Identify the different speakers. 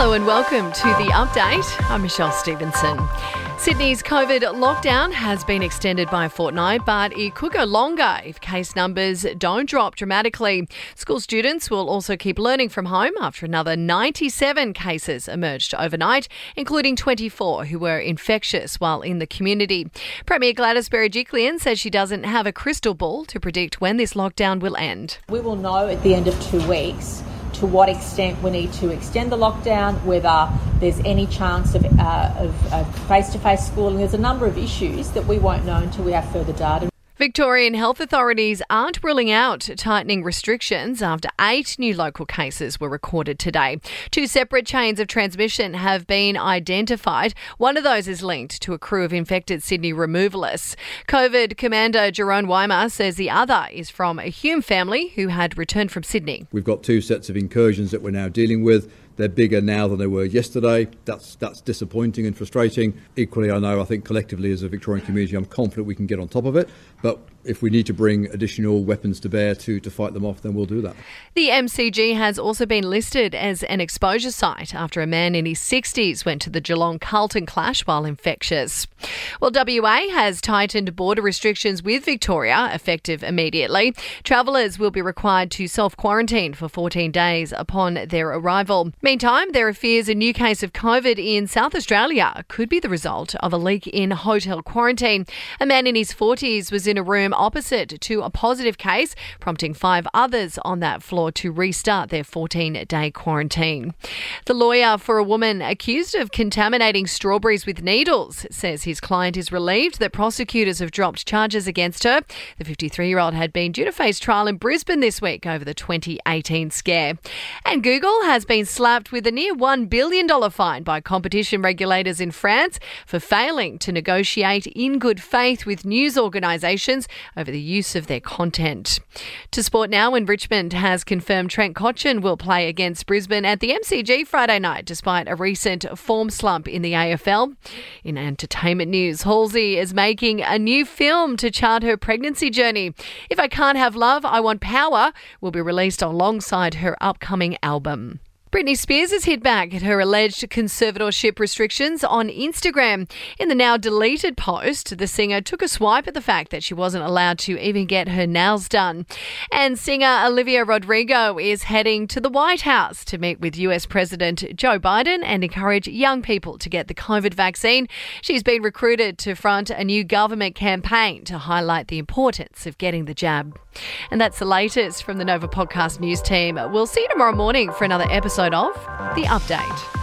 Speaker 1: Hello and welcome to the update. I'm Michelle Stevenson. Sydney's COVID lockdown has been extended by a fortnight, but it could go longer if case numbers don't drop dramatically. School students will also keep learning from home after another 97 cases emerged overnight, including 24 who were infectious while in the community. Premier Gladys Berejiklian says she doesn't have a crystal ball to predict when this lockdown will end.
Speaker 2: We will know at the end of two weeks to what extent we need to extend the lockdown, whether there's any chance of, uh, of face-to-face schooling. There's a number of issues that we won't know until we have further data.
Speaker 1: Victorian health authorities aren't ruling out tightening restrictions after eight new local cases were recorded today. Two separate chains of transmission have been identified. One of those is linked to a crew of infected Sydney removalists. COVID Commander Jeroen Weimar says the other is from a Hume family who had returned from Sydney.
Speaker 3: We've got two sets of incursions that we're now dealing with. They're bigger now than they were yesterday. That's that's disappointing and frustrating. Equally, I know I think collectively as a Victorian community, I'm confident we can get on top of it. But if we need to bring additional weapons to bear to, to fight them off, then we'll do that.
Speaker 1: The MCG has also been listed as an exposure site after a man in his 60s went to the Geelong Carlton clash while infectious. Well, WA has tightened border restrictions with Victoria effective immediately. Travellers will be required to self quarantine for 14 days upon their arrival. Meantime, there are fears a new case of COVID in South Australia could be the result of a leak in hotel quarantine. A man in his 40s was in a room opposite to a positive case, prompting five others on that floor to restart their 14 day quarantine. The lawyer for a woman accused of contaminating strawberries with needles says his client is relieved that prosecutors have dropped charges against her. The 53 year old had been due to face trial in Brisbane this week over the 2018 scare. And Google has been slapped with a near $1 billion fine by competition regulators in France for failing to negotiate in good faith with news organisations over the use of their content. To sport now, when Richmond has confirmed Trent Cotchin will play against Brisbane at the MCG Friday night, despite a recent form slump in the AFL. In entertainment news, Halsey is making a new film to chart her pregnancy journey. If I Can't Have Love, I Want Power will be released alongside her upcoming album. Britney Spears has hit back at her alleged conservatorship restrictions on Instagram. In the now deleted post, the singer took a swipe at the fact that she wasn't allowed to even get her nails done. And singer Olivia Rodrigo is heading to the White House to meet with US President Joe Biden and encourage young people to get the COVID vaccine. She's been recruited to front a new government campaign to highlight the importance of getting the jab. And that's the latest from the Nova Podcast News team. We'll see you tomorrow morning for another episode of The Update.